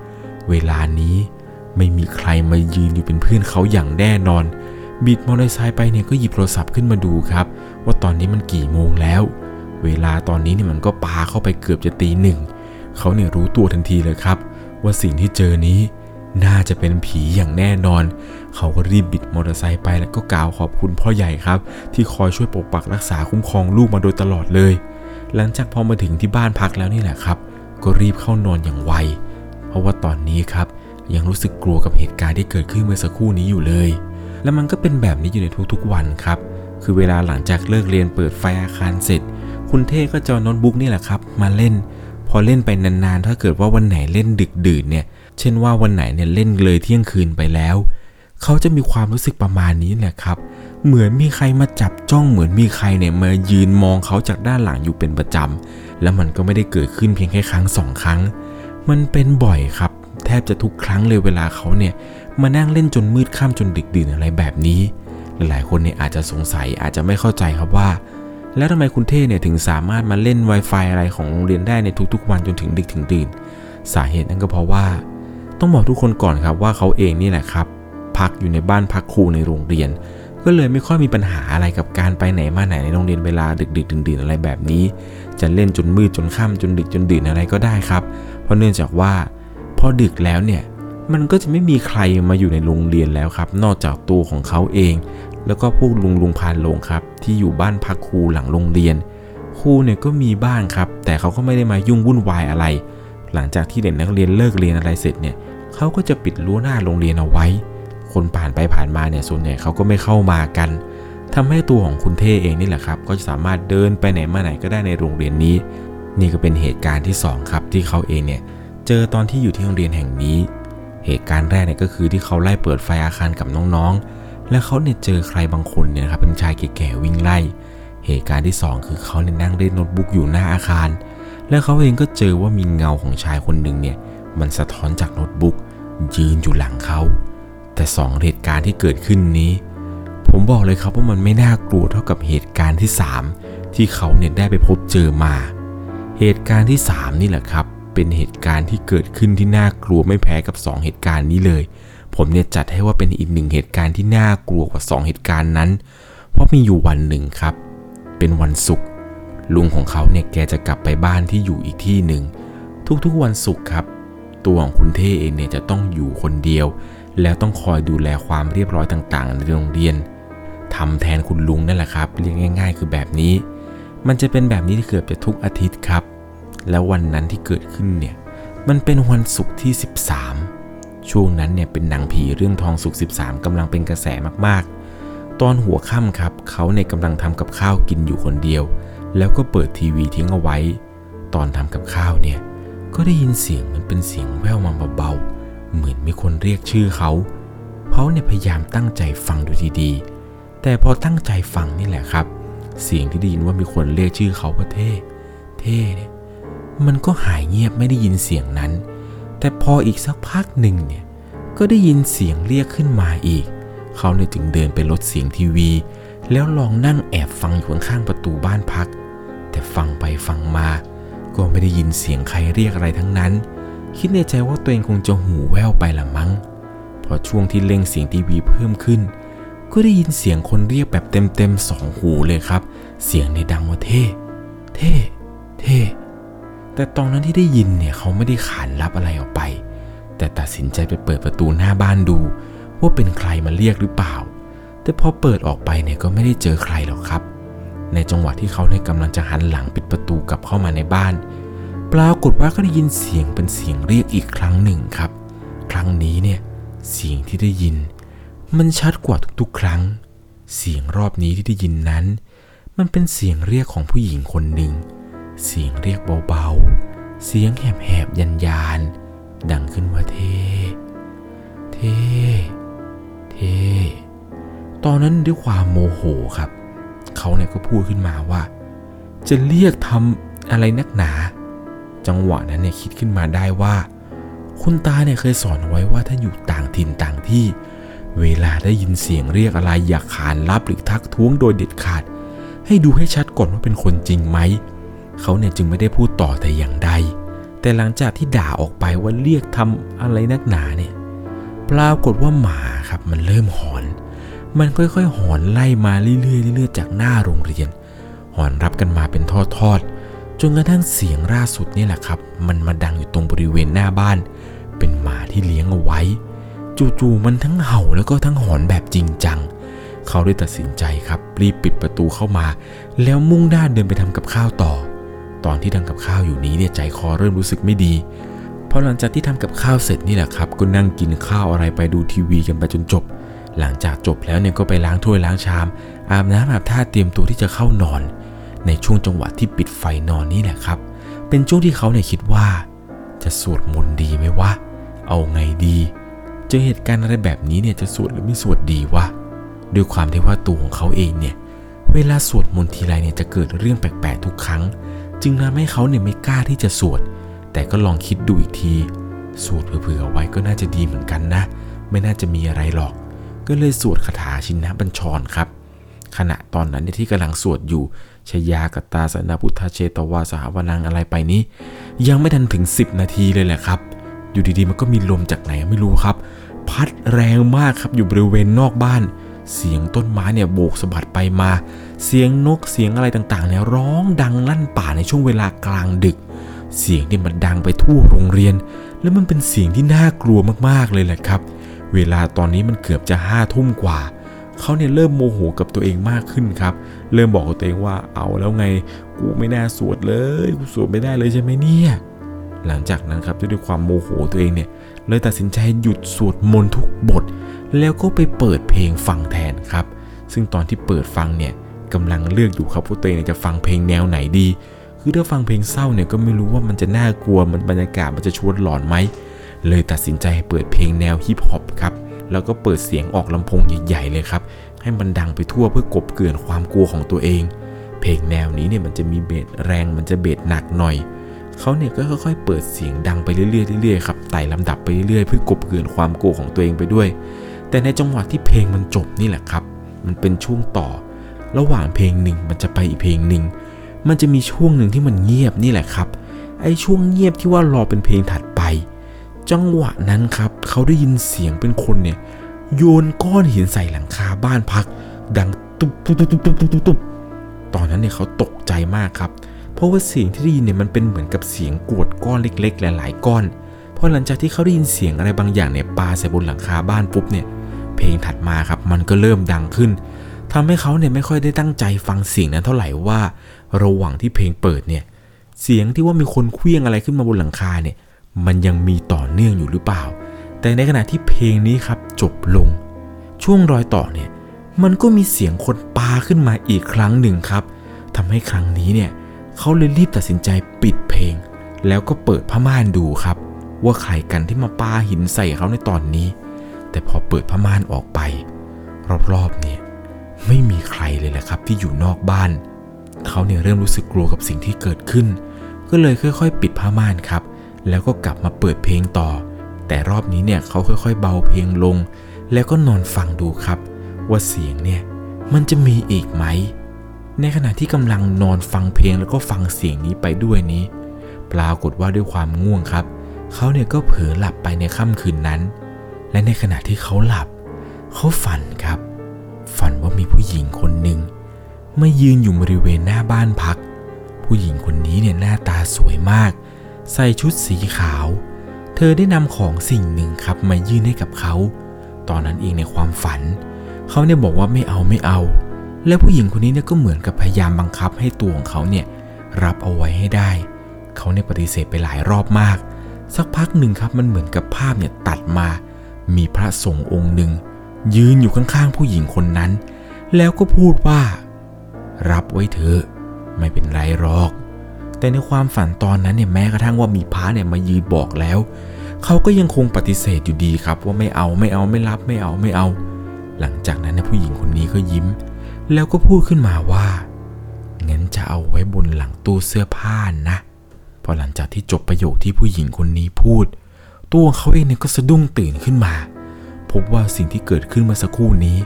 เวลานี้ไม่มีใครมายืนอยู่เป็นเพื่อนเขาอย่างแน่นอน บิดมอเตอร์ไซค์ไปเนี่ยก็หยิบโทรศัพท์ขึ้นมาดูครับ ว่าตอนนี้มันกี่โมงแล้ว เวลาตอนนี้เนี่ยมันก็ปาเข้าไปเกือบจะตีหนึ่งเขาเนี่ยรู้ตัวทันทีเลยครับ ว่าสิ่งที่เจอนี้น่าจะเป็นผีอย่างแน่นอน เขาก็รีบบิดมอเตอร์ไซค์ไปแล้วก็กล่าวขอบคุณพ่อใหญ่ครับ ที่คอยช่วยปกปักรักษาคุ้มครองลูกมาโดยตลอดเลย หลังจากพอมาถึงที่บ้านพักแล้วนี่แหละครับ ก็รีบเข้านอนอย่างไว เพราะว่าตอนนี้ครับ ยังรู้สึกกลัวกับเหตุการณ์ที่เกิดขึ้นเมื่อสักครู่นี้อยู่เลย และมันก็เป็นแบบนี้อยู่ในทุกๆวันครับ คือเวลาหลังจากเลิกเรียนเปิดไฟอาคารเสร็จ คุณเท่ก็จะเอโน้ตบุ๊กนี่แหละครับ มาเล่น พอเล่นไปนานๆ ถ้าเกิดว่าวันไหนเล่นดึกดื่นเนี่ย เช่นว่าวันไหนเนี่ยเล่นเลยเที่ยงคืนไปแล้ว เขาจะมีความรู้สึกประมาณนี้แหละครับเหมือนมีใครมาจับจ้องเหมือนมีใครเนี่ยมายืนมองเขาจากด้านหลังอยู่เป็นประจำ แล้วมันก็ไม่ได้เกิดขึ้นเพียงแค่ครั้งสองครั้ง มันเป็นบ่อยครับ แทบจะทุกครั้งเลยเวลาเขาเนี่ยมานั่งเล่นจนมืดค่ำจนดึกดื่นอะไรแบบนี้ หลายคนเนี่ยอาจจะสงสัยอาจจะไม่เข้าใจครับว่า แล้วทำไมคุณเท่เนี่ยถึงสามารถมาเล่น Wi-Fi อะไรของโรงเรียนได้ในทุกๆ วันจนถึงดึกถึงดื่น สาเหตุนั่นก็เพราะว่า ต้องบอกทุกคนก่อนครับว่าเขาเองนี่แหละครับ พักอยู่ในบ้านพักครูในโรงเรียน ก็เลยไม่ค่อยมีปัญหาอะไรกับการไปไหนมาไหนในโรงเรียนเวลาดึกดึกดื่นดื่นอะไรแบบนี้ จะเล่นจนมืดจนค่ำจนดึกจนดื่นอะไรก็ได้ครับ เพราะเนื่องจากว่าพอดึกแล้วเนี่ยมันก็จะไม่มีใครมาอยู่ในโรงเรียนแล้วครับ นอกจากตัวของเขาเอง แล้วก็พวกลุงลุงพานลงครับ ที่อยู่บ้านพักครูหลังโรงเรียนครูเนี่ยก็มีบ้างครับ แต่เขาก็ไม่ได้มายุ่งวุ่นวายอะไร หลังจากที่เด็กนักเรียนเลิกเรียนอะไรเสร็จเนี่ยเขาก็จะปิดรั้วหน้าโรงเรียนเอาไว้ คนผ่านไปผ่านมาเนี่ยส่วนใหญ่เขาก็ไม่เข้ามากัน ทำให้ตัวของคุณเท่เองนี่แหละครับ ก็จะสามารถเดินไปไหนมาไหนก็ได้ในโรงเรียนนี้ นี่ก็เป็นเหตุการณ์ที่สองครับ ที่เขาเองเนี่ยเจอตอนที่อยู่ที่โรงเรียนแห่งนี้ เหตุการณ์แรกเนี่ยก็คือที่เขาไล่เปิดไฟอาคารกับน้องๆ และเขาเนี่ยเจอใครบางคนเนี่ยครับเป็นชายแก่ๆวิ่งไล่ เหตุการณ์ที่ 2 คือเขาเนี่ยนั่งเล่นโน้ตบุ๊กอยู่หน้าอาคาร และเขาเองก็เจอว่ามีเงาของชายคนหนึ่งเนี่ยมันสะท้อนจากโน้ตบุ๊กยืนอยู่หลังเขาแต่สองเหตุการณ์ที่เกิดขึ้นนี้ ผมบอกเลยครับว่ามันไม่น่ากลัวเท่ากับเหตุการณ์ที่ 3 ที่เขาเนี่ยได้ไปพบเจอมา เหตุการณ์ที่ 3 นี่แหละครับ เป็นเหตุการณ์ที่เกิดขึ้นที่น่ากลัวไม่แพ้กับ 2 เหตุการณ์นี้เลย ผมเนี่ยจัดให้ว่าเป็นอีกหนึ่งเหตุการณ์ที่น่ากลัวกว่า 2 เหตุการณ์นั้น เพราะมีอยู่วันหนึ่งครับ เป็นวันศุกร์ลุงของเขาเนี่ยแกจะกลับไปบ้านที่อยู่อีกที่หนึ่งทุกๆวันศุกร์ครับ ตัวของคุณเท่เองเนี่ยจะต้องอยู่คนเดียว แล้วต้องคอยดูแลความเรียบร้อยต่างๆ ในโรงเรียน ทำแทนคุณลุงนั่นแหละครับเรียกง่าย ๆ คือแบบนี้ มันจะเป็นแบบนี้เกิดจะทุกอาทิตย์ครับ แล้ววันนั้นที่เกิดขึ้นเนี่ยมันเป็นวันศุกร์ที่ 13 ช่วงนั้นเนี่ยเป็นหนังผีเรื่องทองสุก13กำลังเป็นกระแสมากๆ ตอนหัวค่ำครับ เขาเนี่ยกำลังทำกับข้าวกินอยู่คนเดียว แล้วก็เปิดทีวีทิ้งเอาไว้ ตอนทำกับข้าวเนี่ยก็ได้ยินเสียงมันเป็นเสียงแว่วมาเบาๆเหมือนมีคนเรียกชื่อเขาเขาเนี่ยพยายามตั้งใจฟังดูดีๆ แต่พอตั้งใจฟังนี่แหละครับ เสียงที่ได้ยินว่ามีคนเรียกชื่อเขาว่าเท่ เท่เนี่ยมันก็หายเงียบไม่ได้ยินเสียงนั้น แต่พออีกสักพักหนึ่งเนี่ยก็ได้ยินเสียงเรียกขึ้นมาอีก เขาเนี่ยจึงเดินไปลดเสียงทีวี แล้วลองนั่งแอบฟังอยู่ข้างประตูบ้านพัก แต่ฟังไปฟังมา ก็ไม่ได้ยินเสียงใครเรียกอะไรทั้งนั้น คิดในใจว่าตัวเองคงจะหูแว่วไปละมั้งพอช่วงที่เล่งเสียงทีวีเพิ่มขึ้น ก็ได้ยินเสียงคนเรียกแบบเต็มๆสองหูเลยครับ เสียงในดังว่าเท่เท่เท่แต่ตอนนั้นที่ได้ยินเนี่ยเขาไม่ได้ขานรับอะไรออกไป แต่ตัดสินใจไปเปิดประตูหน้าบ้านดู ว่าเป็นใครมาเรียกหรือเปล่า แต่พอเปิดออกไปเนี่ยก็ไม่ได้เจอใครหรอกครับ ในจังหวะที่เขาในกำลังจะหันหลังปิดประตูกลับเข้ามาในบ้าน ปรากฏว่าก็ได้ยินเสียงเป็นเสียงเรียกอีกครั้งหนึ่งครับ ครั้งนี้เนี่ยเสียงที่ได้ยิน มันชัดกว่าทุกๆ ครั้ง เสียงรอบนี้ที่ได้ยินนั้น มันเป็นเสียงเรียกของผู้หญิงคนหนึ่ง เสียงเรียกเบาๆ เสียงแหบๆ ยันยานดังขึ้นว่าเท เท เท ตอนนั้นด้วยความโมโหครับ เขาเนี่ยก็พูดขึ้นมาว่า จะเรียกทำอะไรนักหนา จังหวะนั้นเนี่ยคิดขึ้นมาได้ว่า คุณตาเนี่ยเคยสอนไว้ว่าถ้าอยู่ต่างถิ่นต่างที่ เวลาได้ยินเสียงเรียกอะไรอย่าขานรับหรือทักท้วงโดยเด็ดขาด ให้ดูให้ชัดก่อนว่าเป็นคนจริงไหม เขาเนี่ยจึงไม่ได้พูดต่อแต่อย่างใด แต่หลังจากที่ด่าออกไปว่าเรียกทำอะไรนักหนาเนี่ย ปรากฏว่าหมาครับมันเริ่มหอน มันค่อยๆ หอนไล่มาเรื่อยๆเรื่อยๆจากหน้าโรงเรียน หอนรับกันมาเป็นทอดๆ จนกระทั่งเสียงล่าสุดนี่แหละครับ มันมาดังอยู่ตรงบริเวณหน้าบ้าน เป็นหมาที่เลี้ยงเอาไว้ จู่ๆมันทั้งเห่าแล้วก็ทั้งหอนแบบจริงจัง เขาได้ตัดสินใจครับรีบปิดประตูเข้ามา แล้วมุ่งหน้าเดินไปทำกับข้าวต่อ ตอนที่ทำกับข้าวอยู่นี้เนี่ยใจคอเริ่มรู้สึกไม่ดีพอหลังจากที่ทำกับข้าวเสร็จนี่แหละครับ ก็นั่งกินข้าวอะไรไปดูทีวีกันไปจนจบ หลังจากจบแล้วเนี่ยก็ไปล้างถ้วยล้างชาม อาบน้ำอาบท่าเตรียมตัวที่จะเข้านอน ในช่วงจังหวะที่ปิดไฟนอนนี่แหละครับ เป็นช่วงที่เขาเนี่ยคิดว่า จะสวดมนต์ดีไหมวะเอาไงดี เจอเหตุการณ์อะไรแบบนี้เนี่ยจะสวดหรือไม่สวดดีวะด้วยความที่ว่าตัวของเขาเองเนี่ยเวลาสวดมนต์ทีไรเนี่ยจะเกิดเรื่องแปลกๆทุกครั้ง จึงทำให้เขาเนี่ยไม่กล้าที่จะสวด แต่ก็ลองคิดดูอีกทีสวดเผื่อๆไว้ก็น่าจะดีเหมือนกันนะ ไม่น่าจะมีอะไรหรอก ก็เลยสวดคาถาชินนะบัญชรครับ ขณะตอนนั้นที่กำลังสวดอยู่ชยากตาสนาพุทธเชตวาสหวนังอะไรไปนี้ ยังไม่ทันถึง 10 นาทีเลยแหละครับ อยู่ดีๆมันก็มีลมจากไหนไม่รู้ครับ พัดแรงมากครับอยู่บริเวณนอกบ้าน เสียงต้นไม้เนี่ยโบกสะบัดไปมา เสียงนกเสียงอะไรต่างๆเนี่ยร้องดังลั่นป่าในช่วงเวลากลางดึก เสียงที่มันดังไปทั่วโรงเรียน แล้วมันเป็นเสียงที่น่ากลัวมากๆเลยแหละครับ เวลาตอนนี้มันเกือบจะห้าทุ่มกว่าเขาเนี่ยเริ่มโมโหกับตัวเองมากขึ้นครับ เริ่มบอกกับตัวเองว่าเอาแล้วไง กูไม่น่าสวดเลย กูสวดไม่ได้เลยใช่ไหมเนี่ย หลังจากนั้นครับด้วยความโมโหตัวเองเนี่ยเลยตัดสินใจหยุดสวดมนต์ทุกบท แล้วก็ไปเปิดเพลงฟังแทนครับ ซึ่งตอนที่เปิดฟังเนี่ยกำลังเลือกอยู่ครับว่าตัวเองจะฟังเพลงแนวไหนดี คือถ้าฟังเพลงเศร้าเนี่ยก็ไม่รู้ว่ามันจะน่ากลัวมันบรรยากาศมันจะชวนหลอนไหมเลยตัดสินใจเปิดเพลงแนวฮิปฮอปครับแล้วก็เปิดเสียงออกลำโพงใหญ่ๆเลยครับ ให้มันดังไปทั่วเพื่อกบเกลื่อนความกลัวของตัวเอง เพลงแนวนี้เนี่ยมันจะมีเบสแรงมันจะเบสหนักหน่อย เขาเนี่ยก็ค่อยๆ เปิดเสียงดังไปเรื่อยๆเรื่อยๆครับไต่ลำดับไปเรื่อยๆเพื่อกบเกลื่อนความกลัวของตัวเองไปด้วย แต่ในจังหวะที่เพลงมันจบนี่แหละครับ มันเป็นช่วงต่อ ระหว่างเพลงหนึ่งมันจะไปอีกเพลงหนึ่งมันจะมีช่วงหนึ่งที่มันเงียบนี่แหละครับไอ้ช่วงเงียบที่ว่ารอเป็นเพลงถัดไป จังหวะนั้นครับ เขาได้ยินเสียงเป็นคนเนี่ยโยนก้อนหินใส่หลังคาบ้านพัก ดังตุ๊บตุ๊บตุ๊บตุ๊บตุ๊บตุ๊บตอนนั้นเนี่ยเขาตกใจมากครับ เพราะว่าเสียงที่ได้ยินเนี่ยมันเป็นเหมือนกับเสียงกรวดก้อนเล็ก ๆ หลาย ๆ ก้อนพอหลังจากที่เขาได้ยินเสียงอะไรบางอย่างเนี่ยปาใส่บนหลังคาบ้านปุ๊บเนี่ย เพลงถัดมาครับมันก็เริ่มดังขึ้นทำให้เขาเนี่ยไม่ค่อยได้ตั้งใจฟังเสียงนั้นเท่าไหร่ว่า ระหว่างที่เพลงเปิดเนี่ย เสียงที่ว่ามีคนเคลี้ยงอะไรขึ้นมาบนหลังคาเนี่ย มันยังมีต่อเนื่องอยู่หรือเปล่า แต่ในขณะที่เพลงนี้ครับจบลง ช่วงรอยต่อเนี่ย มันก็มีเสียงคนปาขึ้นมาอีกครั้งหนึ่งครับทำให้ครั้งนี้เนี่ยเเขาเลยรีบตัดสินใจปิดเพลง แล้วก็เปิดผ้าม่านดูครับ ว่าใครกันที่มาปาหินใส่เขาในตอนนี้ แต่พอเปิดผ้าม่านออกไป รอบๆเนี่ยไม่มีใครเลยแหละครับที่อยู่นอกบ้าน เขาเนี่ยเริ่มรู้สึกกลัวกับสิ่งที่เกิดขึ้น ก็เลยค่อย ๆ ปิดผ้าม่านครับ แล้วก็กลับมาเปิดเพลงต่อ แต่รอบนี้เนี่ยเขาค่อย ๆ เบาเพลงลง แล้วก็นอนฟังดูครับ ว่าเสียงเนี่ยมันจะมีอีกไหม ในขณะที่กำลังนอนฟังเพลงแล้วก็ฟังเสียงนี้ไปด้วยนี้ ปรากฏว่าด้วยความง่วงครับ เขาเนี่ยก็เผลอหลับไปในค่ำคืนนั้น และในขณะที่เขาหลับ เขาฝันครับ ฝันว่ามีผู้หญิงคนหนึ่งมายืนอยู่บริเวณหน้าบ้านพัก ผู้หญิงคนนี้เนี่ยหน้าตาสวยมาก ใส่ชุดสีขาว เธอได้นำของสิ่งหนึ่งครับมายื่นให้กับเขา ตอนนั้นเองในความฝัน เขาเนี่ยบอกว่าไม่เอาไม่เอา แล้วผู้หญิงคนนี้เนี่ยก็เหมือนกับพยายามบังคับให้ตัวของเขาเนี่ยรับเอาไว้ให้ได้ เขาเนี่ยปฏิเสธไปหลายรอบมาก สักพักหนึ่งครับมันเหมือนกับภาพเนี่ยตัดมา มีพระสงฆ์องค์หนึ่งยืนอยู่ข้างๆผู้หญิงคนนั้น แล้วก็พูดว่า รับไว้เถอะไม่เป็นไรหรอก แต่ในความฝันตอนนั้นเนี่ยแม้กระทั่งว่ามีพระเนี่ยมายืนบอกแล้ว เขาก็ยังคงปฏิเสธอยู่ดีครับว่าไม่เอาไม่เอาไม่รับไม่เอาไม่เอา หลังจากนั้นนะผู้หญิงคนนี้ก็ยิ้ม แล้วก็พูดขึ้นมาว่างั้นจะเอาไว้บนหลังตู้เสื้อผ้านะพอหลังจากที่จบประโยคที่ผู้หญิงคนนี้พูด ตัวเขาเองเนี่ยก็สะดุ้งตื่นขึ้นมา พบว่าสิ่งที่เกิดขึ้นเมื่อสักครู่นี้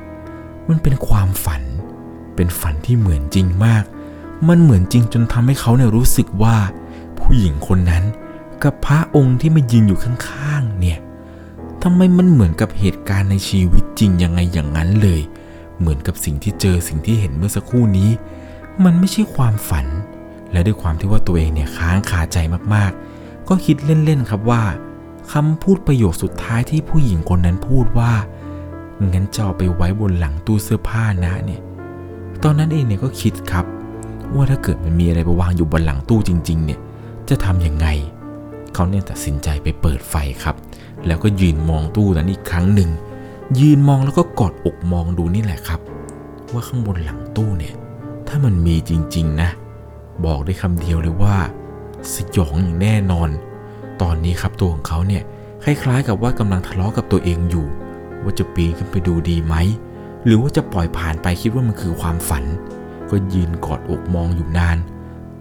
มันเป็นความฝัน เป็นฝันที่เหมือนจริงมาก มันเหมือนจริงจนทำให้เขาเนี่ยรู้สึกว่า ผู้หญิงคนนั้นกับพระองค์ที่มายืนอยู่ข้างๆเนี่ยทำไมมันเหมือนกับเหตุการณ์ในชีวิตจริงยังไงอย่างนั้นเลย เหมือนกับสิ่งที่เจอสิ่งที่เห็นเมื่อสักครู่นี้ มันไม่ใช่ความฝัน และด้วยความที่ว่าตัวเองเนี่ยค้างคาใจมากๆ ก็คิดเล่นๆครับว่าคำพูดประโยคสุดท้ายที่ผู้หญิงคนนั้นพูดว่างั้นจะเอาไปไว้บนหลังตู้เสื้อผ้านะเนี่ยตอนนั้นเองเนี่ยก็คิดครับ ว่าถ้าเกิดมันมีอะไรไปวางอยู่บนหลังตู้จริง ๆ เนี่ยจะทำยังไง เขาเนี่ยตัดสินใจไปเปิดไฟครับ แล้วก็ยืนมองตู้นั้นอีกครั้งหนึ่ง ยืนมองแล้วก็กอดอกมองดูนี่แหละครับ ว่าข้างบนหลังตู้เนี่ย ถ้ามันมีจริงๆนะ บอกได้คำเดียวเลยว่า สยองอย่างแน่นอน ตอนนี้ครับตัวของเขาเนี่ยคล้ายๆกับว่ากำลังทะเลาะกับตัวเองอยู่ ว่าจะปีนขึ้นไปดูดีไหม หรือว่าจะปล่อยผ่านไปคิดว่ามันคือความฝัน ก็ยืนกอดอกมองอยู่นาน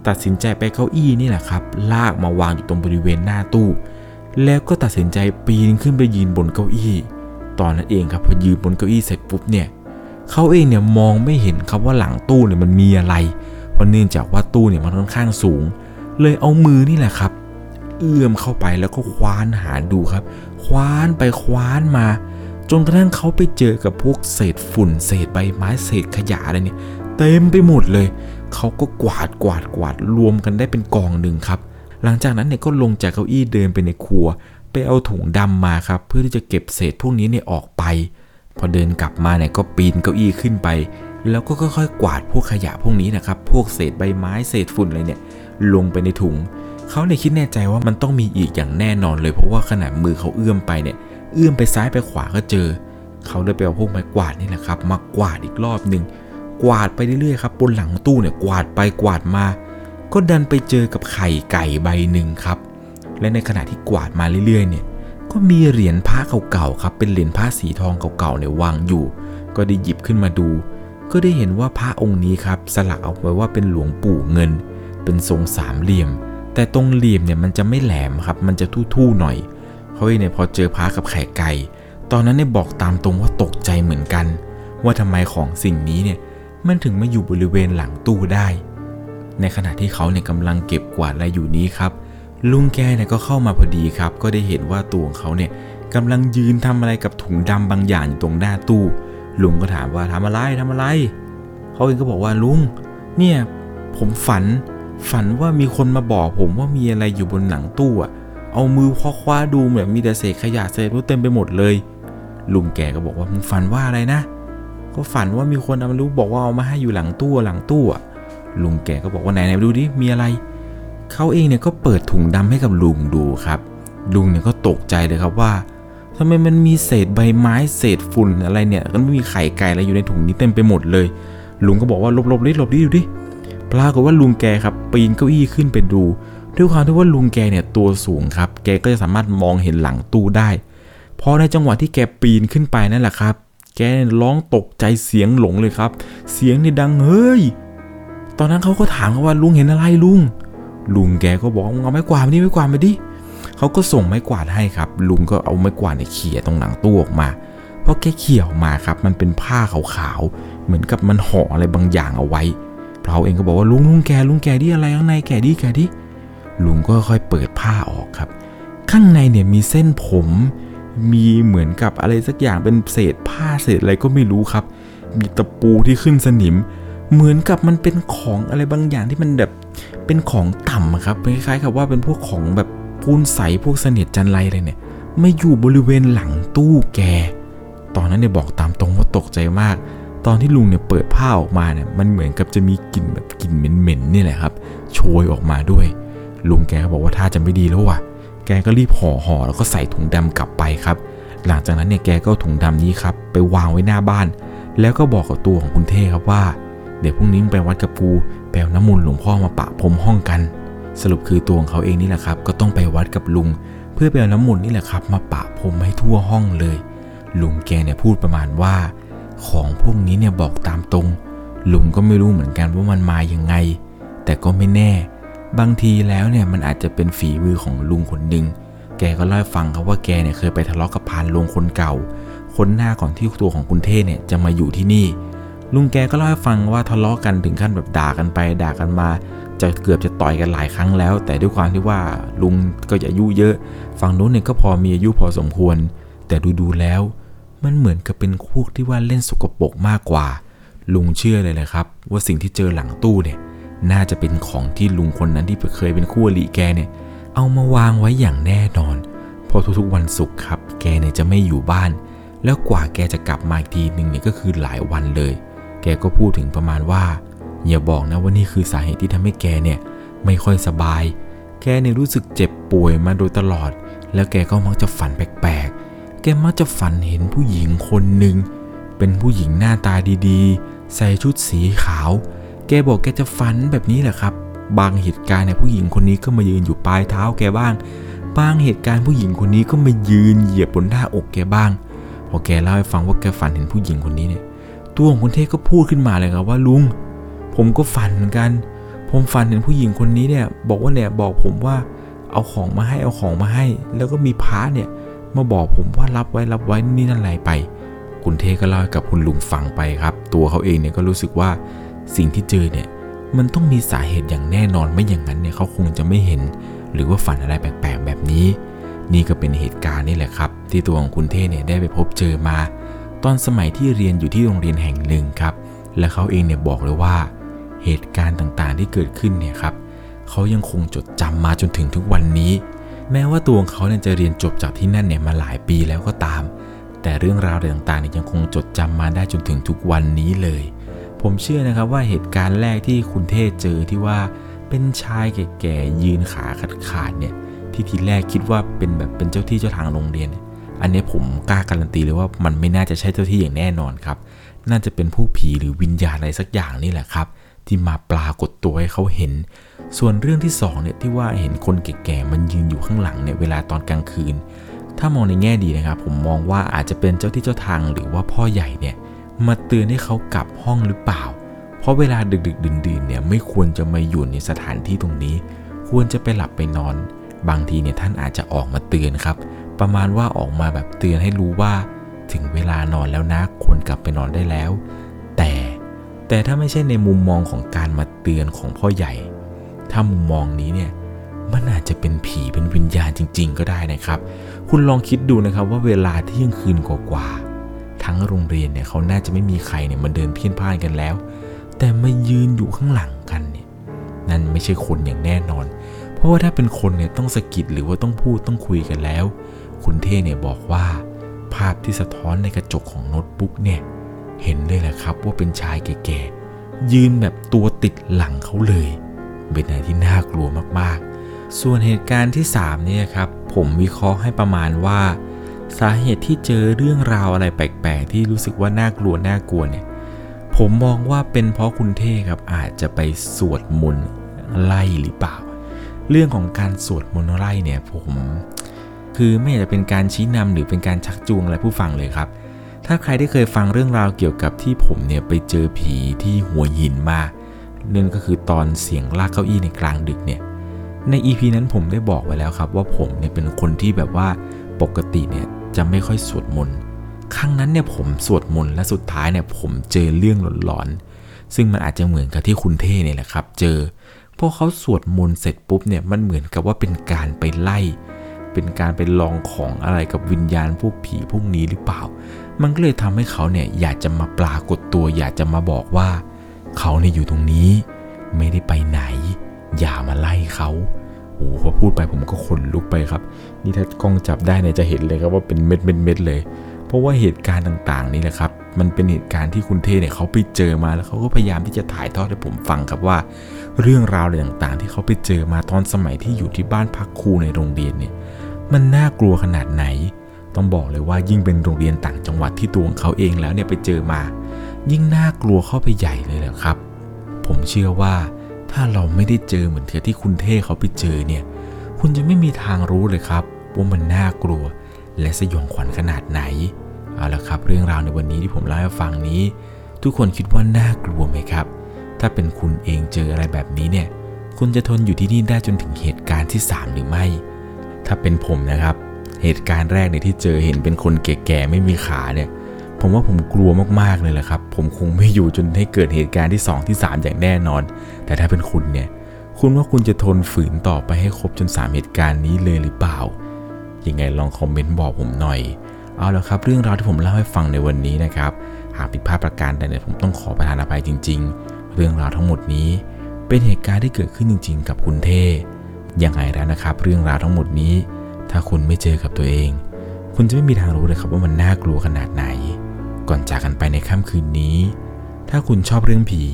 ตัดสินใจไปเก้าอี้นี่แหละครับ ลากมาวางอยู่ตรงบริเวณหน้าตู้ แล้วก็ตัดสินใจปีนขึ้นไปยืนบนเก้าอี้ ตอนนั้นเองครับพอยืนบนเก้าอี้เสร็จปุ๊บเนี่ยเขาเองเนี่ยมองไม่เห็นครับว่าหลังตู้เนี่ยมันมีอะไร เพราะเนื่องจากว่าตู้เนี่ยมันค่อนข้างสูง เลยเอามือนี่แหละครับ เอื้อมเข้าไปแล้วก็คว้านหาดูครับ คว้านไปคว้านมา จนกระทั่งเขาไปเจอกับพวกเศษฝุ่น เศษใบไม้เศษขยะอะไรเนี่ยเต็มไปหมดเลย เขาก็กวาดกวาดกวาดรวมกันได้เป็นกองหนึ่งครับ หลังจากนั้นเนี่ยก็ลงจากเก้าอี้เดินไปในครัว ไปเอาถุงดำมาครับ เพื่อที่จะเก็บเศษพวกนี้เนี่ยออกไป พอเดินกลับมาเนี่ยก็ปีนเก้าอี้ขึ้นไป แล้วก็ค่อยๆ กวาดพวกขยะพวกนี้นะครับ พวกเศษใบไม้เศษฝุ่นอะไรเนี่ยลงไปในถุง เขาเลยคิดแน่ใจว่ามันต้องมีอีกอย่างแน่นอนเลยเพราะว่าขนาดมือเขาเอื้อมไปเนี่ย เอื้อมไปซ้ายไปขวาก็เจอ เขาเลยไปเอาพวกไม้กวาดนี่แหละครับ มากวาดอีกรอบหนึ่งกวาดไปเรื่อยๆครับบนหลังตู้เนี่ยกวาดไปกวาดมา ก็ดันไปเจอกับไข่ไก่ใบหนึ่งครับ และในขณะที่กวาดมาเรื่อยๆเนี่ยก็มีเหรียญพระเก่าๆครับ เป็นเหรียญพระสีทองเก่าๆเนี่ยวางอยู่ ก็ได้หยิบขึ้นมาดู ก็ได้เห็นว่าพระองค์นี้ครับสลักเอาไว้ว่าเป็นหลวงปู่เงิน เป็นทรงสามเหลี่ยม แต่ตรงเหลี่ยมเนี่ยมันจะไม่แหลมครับ มันจะทู่ๆหน่อยเขาเองเนี่ยพอเจอพระกับไข่ไก่ตอนนั้นเนี่ยบอกตามตรงว่าตกใจเหมือนกัน ว่าทำไมของสิ่งนี้เนี่ยมันถึงมาอยู่บริเวณหลังตู้ได้ ในขณะที่เขาเนี่ยกำลังเก็บกวาดอะไรอยู่นี้ครับ ลุงแกเนี่ยก็เข้ามาพอดีครับ ก็ได้เห็นว่าตัวของเขาเนี่ยกำลังยืนทำอะไรกับถุงดำบางอย่างอยู่ตรงหน้าตู้ ลุงก็ถามว่าทำอะไรทำอะไร เขาเองก็บอกว่าลุง เนี่ยผมฝัน ฝันว่ามีคนมาบอกผมว่ามีอะไรอยู่บนหลังตู้อะเอามือคว้าดูเหมือนมีแต่เศษขยะเศษรู้เต็มไปหมดเลย ลุงแกก็บอกว่ามึงฝันว่าอะไรนะ ก็ฝันว่ามีคนเอามารู้บอกว่าเอามาให้อยู่หลังตู้หลังตู้อะลุงแกก็บอกว่าไหนไหนดูดิมีอะไร เขาเองเนี่ยก็เปิดถุงดำให้กับลุงดูครับ ลุงเนี่ยก็ตกใจเลยครับว่าทำไมมันมีเศษใบไม้เศษฝุ่นอะไรเนี่ยก็ไม่มีไข่ไก่อะไรอยู่ในถุงนี้เต็มไปหมดเลย ลุงก็บอกว่าหลบหลบดิหลบดิดูดิปรากฏว่าลุงแกครับปีนเก้าอี้ขึ้นไปดู ด้วยความที่ว่าลุงแกเนี่ยตัวสูงครับ แกก็จะสามารถมองเห็นหลังตู้ได้พอในจังหวะที่แกปีนขึ้นไปนั่นแหละครับ แกร้องตกใจเสียงหลงเลยครับ เสียงนี่ดังเฮ้ย ตอนนั้นเขาก็ถามเขาว่าลุงเห็นอะไรลุง ลุงแกก็บอกเอาไม้กวาดมาดิไม้กวาดมาดิเขาก็ส่งไม้กวาดให้ครับ ลุงก็เอาไม้กวาดเนี่ยเขี่ยตรงหลังตู้ออกมาเพราะแกเขี่ยออกมาครับ มันเป็นผ้าขาวๆเหมือนกับมันห่ออะไรบางอย่างเอาไว้เราเองก็บอกว่าลุงลุงแกลุงแกดิอะไรข้างในแกดิแกดิลุงก็ค่อยเปิดผ้าออกครับ ข้างในเนี่ยมีเส้นผม มีเหมือนกับอะไรสักอย่างเป็นเศษผ้าเศษอะไรก็ไม่รู้ครับ มีตะปูที่ขึ้นสนิม เหมือนกับมันเป็นของอะไรบางอย่างที่มันแบบ เป็นของต่ำครับคล้ายๆกับว่าเป็นพวกของแบบปูนใสพวกเสนียดจันไรอะไรเนี่ยไม่อยู่บริเวณหลังตู้แก ตอนนั้นเนี่ยบอกตามตรงว่าตกใจมาก ตอนที่ลุงเนี่ยเปิดผ้าออกมาเนี่ยมันเหมือนกับจะมีกลิ่นแบบกลิ่นเหม็นๆนี่แหละครับโชยออกมาด้วย ลุงแกก็บอกว่าถ้าจะไม่ดีแล้วว่ะ แกก็รีบห่อห่อแล้วก็ใส่ถุงดำกลับไปครับ หลังจากนั้นเนี่ยแกก็ถุงดำนี้ครับไปวางไว้หน้าบ้าน แล้วก็บอกกับตัวของคุณเท่ครับว่า เดี๋ยวพรุ่งนี้มึงไปวัดกับกูไปเอาน้ำมนต์หลวงพ่อมาปะพรมห้องกัน สรุปคือตัวของเขาเองนี่แหละครับ ก็ต้องไปวัดกับลุง เพื่อไปเอาน้ำมนต์นี่แหละครับ มาปะพรมให้ทั่วห้องเลย ลุงแกเนี่ยพูดประมาณว่า ของพวกนี้เนี่ยบอกตามตรง ลุงก็ไม่รู้เหมือนกันว่ามันมาอยังไง แต่ก็ไม่แน่ บางทีแล้วเนี่ยมันอาจจะเป็นฝีมือของลุงคนหนึ่งแกก็เล่าให้ฟังครับว่าแกเนี่ยเคยไปทะเลาะกับพานลงคนเก่า คนหน้าก่อนที่ตัวของคุณเท่เนี่ยจะมาอยู่ที่นี่ ลุงแกก็เล่าให้ฟังว่าทะเลาะกันถึงขั้นแบบด่ากันไปด่ากันมา จะเกือบจะต่อยกันหลายครั้งแล้ว แต่ด้วยความที่ว่าลุงก็อายุเยอะ ฝั่งนู้นเนี่ยก็พอมีอายุพอสมควร แต่ดูดูๆแล้ว มันเหมือนกับเป็นพวกที่ว่าเล่นสกปรกมากกว่า ลุงเชื่อเลยเลยครับ ว่าสิ่งที่เจอหลังตู้เนี่ย น่าจะเป็นของที่ลุงคนนั้นที่เคยเป็นคู่อริแกเนี่ย เอามาวางไว้อย่างแน่นอนเพราะทุกๆวันศุกร์ครับ แกเนี่ยจะไม่อยู่บ้าน แล้วกว่าแกจะกลับมาอีกทีหนึ่งเนี่ยก็คือหลายวันเลย แกก็พูดถึงประมาณว่า อย่าบอกนะว่านี่คือสาเหตุที่ทำให้แกเนี่ยไม่ค่อยสบาย แกเนี่ยรู้สึกเจ็บป่วยมาโดยตลอด แล้วแกก็มักจะฝันแปลกๆ แกมักจะฝันเห็นผู้หญิงคนหนึ่ง เป็นผู้หญิงหน้าตาดีๆ ใส่ชุดสีขาว แกบอกแกจะฝันแบบนี้แหละครับ บางเหตุการณ์เนี่ยผู้หญิงคนนี้ก็มายืนอยู่ปลายเท้าแกบ้าง บางเหตุการณ์ผู้หญิงคนนี้ก็มายืนเหยียบบนหน้าอกแกบ้าง พอแกเล่าให้ฟังว่าแกฝันเห็นผู้หญิงคนนี้เนี่ย ตัวของคุณเทพก็พูดขึ้นมาเลยครับว่าลุง ผมก็ฝันเหมือนกัน ผมฝันเห็นผู้หญิงคนนี้เนี่ย บอกว่าเนี่ยบอกผมว่าเอาของมาให้เอาของมาให้ แล้วก็มีพระเนี่ยมาบอกผมว่ารับไว้รับไว้นี่นั่นอะไรไป คุณเทก็เล่ากับคุณลุงฟังไปครับ ตัวเขาเองเนี่ยก็รู้สึกว่าสิ่งที่เจอเนี่ยมันต้องมีสาเหตุอย่างแน่นอนไม่อย่างนั้นเนี่ยเขาคงจะไม่เห็น หรือว่าฝันอะไรแปลกๆแบบนี้ นี่ก็เป็นเหตุการณ์นี่แหละครับ ที่ตัวของคุณเทเนี่ยได้ไปพบเจอมา ตอนสมัยที่เรียนอยู่ที่โรงเรียนแห่งหนึ่งครับ และเขาเองเนี่ยบอกเลยว่า เหตุการณ์ต่างๆที่เกิดขึ้นเนี่ยครับเขายังคงจดจำมาจนถึงทุกวันนี้ แม้ว่าตัวของเขาเนี่ยจะเรียนจบจากที่นั่นเนี่ยมาหลายปีแล้วก็ตาม แต่เรื่องราวต่างๆเนี่ยยังคงจดจำมาได้จนถึงทุกวันนี้เลย ผมเชื่อนะครับว่าเหตุการณ์แรกที่คุณเทพเจอที่ว่าเป็นชายแก่ๆยืนขาขาดๆเนี่ยที่ทีแรกคิดว่าเป็นแบบเป็นเจ้าที่เจ้าทางโรงเรียนเนี่ย อันนี้ผมกล้าการันตีเลยว่ามันไม่น่าจะใช่เจ้าที่อย่างแน่นอนครับ น่าจะเป็นผู้ผีหรือวิญญาณอะไรสักอย่างนี่แหละครับ ที่มาปรากฏตัวให้เขาเห็น ส่วนเรื่องที่สองเนี่ยที่ว่าเห็นคนแก่ๆมันยืนอยู่ข้างหลังเนี่ยเวลาตอนกลางคืน ถ้ามองในแง่ดีนะครับ ผมมองว่าอาจจะเป็นเจ้าที่เจ้าทางหรือว่าพ่อใหญ่เนี่ยมาเตือนให้เขากลับห้องหรือเปล่า เพราะเวลาดึกๆดื่นๆเนี่ยไม่ควรจะมาอยู่ในสถานที่ตรงนี้ ควรจะไปหลับไปนอน บางทีเนี่ยท่านอาจจะออกมาเตือนครับ ประมาณว่าออกมาแบบเตือนให้รู้ว่า ถึงเวลานอนแล้วนะควรกลับไปนอนได้แล้ว แต่แต่ถ้าไม่ใช่ในมุมมองของการมาเตือนของพ่อใหญ่ ถ้ามุมมองนี้เนี่ยมันอาจจะเป็นผีเป็นวิญญาณจริง ๆ ก็ได้นะครับ คุณลองคิดดูนะครับว่าเวลาเที่ยงคืนกว่าๆทั้งโรงเรียนเนี่ยเขาน่าจะไม่มีใครเนี่ยมาเดินเพี้ยนพ่านกันแล้ว แต่มายืนอยู่ข้างหลังกันเนี่ยนนั่นไม่ใช่คนอย่างแน่นอน เพราะว่าถ้าเป็นคนเนี่ยต้องสะกิดหรือว่าต้องพูดต้องคุยกันแล้ว คุณเท่เนี่ยบอกว่า ภาพที่สะท้อนในกระจกของโน้ตบุ๊กเนี่ยเห็นเลยแหละครับว่าเป็นชายแก่ๆยืนแบบตัวติดหลังเขาเลย เป็นอะไรที่น่ากลัวมากๆ ส่วนเหตุการณ์ที่3เนี่ยครับผมวิเคราะห์ให้ประมาณว่า สาเหตุที่เจอเรื่องราวอะไรแปลกๆ ที่รู้สึกว่าน่ากลัวน่ากลัวเนี่ยผมมองว่าเป็นเพราะคุณเท่ครับอาจจะไปสวดมนต์ไล่หรือเปล่า เรื่องของการสวดมนต์ไล่เนี่ยผม คือไม่อยากจะเป็นการชี้นำหรือเป็นการชักจูงอะไรผู้ฟังเลยครับ ถ้าใครได้เคยฟังเรื่องราวเกี่ยวกับที่ผมเนี่ยไปเจอผีที่หัวหินมานั่นก็คือตอนเสียงลากเก้าอี้ในกลางดึกเนี่ย ใน EP นั้นผมได้บอกไว้แล้วครับ ว่าผมเนี่ยเป็นคนที่แบบว่าปกติเนี่ยจะไม่ค่อยสวดมนต์ ครั้งนั้นเนี่ยผมสวดมนต์และสุดท้ายเนี่ยผมเจอเรื่องหลอนๆ ซึ่งมันอาจจะเหมือนกับที่คุณเท่เนี่ยแหละครับ เจอพอเขาสวดมนต์เสร็จปุ๊บเนี่ยมันเหมือนกับว่าเป็นการไปไล่ เป็นการไปลองของอะไรกับวิญญาณพวกผีพวกนี้หรือเปล่า มันก็เลยทำให้เขาเนี่ยอยากจะมาปรากฏตัว อยากจะมาบอกว่า เขาเนี่ยอยู่ตรงนี้ ไม่ได้ไปไหน อย่ามาไล่เขาโอ้พอพูดไปผมก็ขนลุกไปครับ นี่ถ้ากล้องจับได้เนี่ยจะเห็นเลยครับว่าเป็นเม็ดเม็ดเม็ดเลย เพราะว่าเหตุการณ์ต่างๆ นี่แหละครับ มันเป็นเหตุการณ์ที่คุณเทเนี่ยเขาไปเจอมาแล้วเขาก็พยายามที่จะถ่ายทอดให้ผมฟังครับว่า เรื่องราวอะไรต่างๆ ที่เขาไปเจอมาตอนสมัยที่อยู่ที่บ้านพักครูในโรงเรียนเนี่ย มันน่ากลัวขนาดไหน ต้องบอกเลยว่ายิ่งเป็นโรงเรียนต่างจังหวัดที่ตัวของเขาเองแล้วเนี่ยไปเจอมา ยิ่งน่ากลัวเข้าไปใหญ่เลยแหละครับ ผมเชื่อว่าถ้าเราไม่ได้เจอเหมือนเธอที่คุณเท่เขาไปเจอเนี่ย คุณจะไม่มีทางรู้เลยครับว่ามันน่ากลัว และสยองขวัญขนาดไหน เอาละครับ เรื่องราวในวันนี้ที่ผมเล่าให้ฟังนี้ ทุกคนคิดว่าน่ากลัวไหมครับ ถ้าเป็นคุณเองเจออะไรแบบนี้เนี่ย คุณจะทนอยู่ที่นี่ได้จนถึงเหตุการณ์ที่ 3 หรือไม่ ถ้าเป็นผมนะครับ เหตุการณ์แรกเนี่ยที่เจอเห็นเป็นคนแก่ๆไม่มีขาเนี่ย ผมว่าผมกลัวมากๆเลยแหละครับ ผมคงไม่อยู่จนให้เกิดเหตุการณ์ที่ 2 ที่ 3 อย่างแน่นอน แต่ถ้าเป็นคุณเนี่ย คุณว่าคุณจะทนฝืนต่อไปให้ครบจน 3 เหตุการณ์นี้เลยหรือเปล่า ยังไงลองคอมเมนต์บอกผมหน่อย เอาละครับ เรื่องราวที่ผมเล่าให้ฟังในวันนี้นะครับ หากผิดพลาดประการใดเนี่ยผมต้องขอประทานอภัยจริง ๆ เรื่องราวทั้งหมดนี้ เป็นเหตุการณ์ที่เกิดขึ้นจริง ๆ กับคุณเท่ ยังไงแล้วนะครับ เรื่องราวทั้งหมดนี้ ถ้าคุณไม่เจอกับตัวเอง คุณจะไม่มีทางรู้เลยครับว่ามันน่ากลัวขนาดไหน ก่อนจากกันไปในค่ำคืนนี้ ถ้าคุณชอบเรื่องผี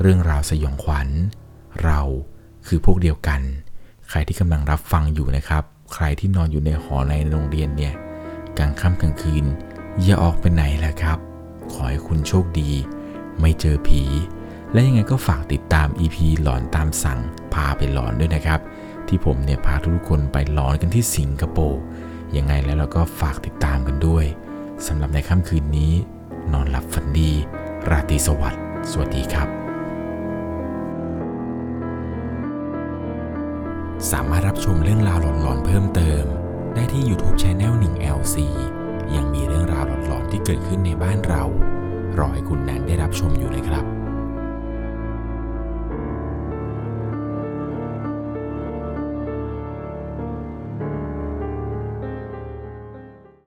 เรื่องราวสยองขวัญ เราคือพวกเดียวกัน ใครที่กำลังรับฟังอยู่นะครับ ใครที่นอนอยู่ในหอในโรงเรียนเนี่ยกลางค่ำกลางคืนอย่าออกไปไหนแหละครับ ขอให้คุณโชคดี ไม่เจอผี และยังไงก็ฝากติดตาม EP หลอนตามสั่งพาไปหลอนด้วยนะครับ ที่ผมเนี่ยพาทุกคนไปหลอนกันที่สิงคโปร์ยังไงแล้วเราก็ฝากติดตามกันด้วยสำหรับในค่ำคืนนี้ นอนหลับฝันดี ราตรีสวัสดิ์สวัสดีครับ สามารถรับชมเรื่องราวหลอนๆเพิ่มเติม ได้ที่ YouTube Channel 1 LC ยังมีเรื่องราวหลอนๆที่เกิดขึ้นในบ้านเรา รอให้คุณนั้นได้รับชมอยู่นะครับ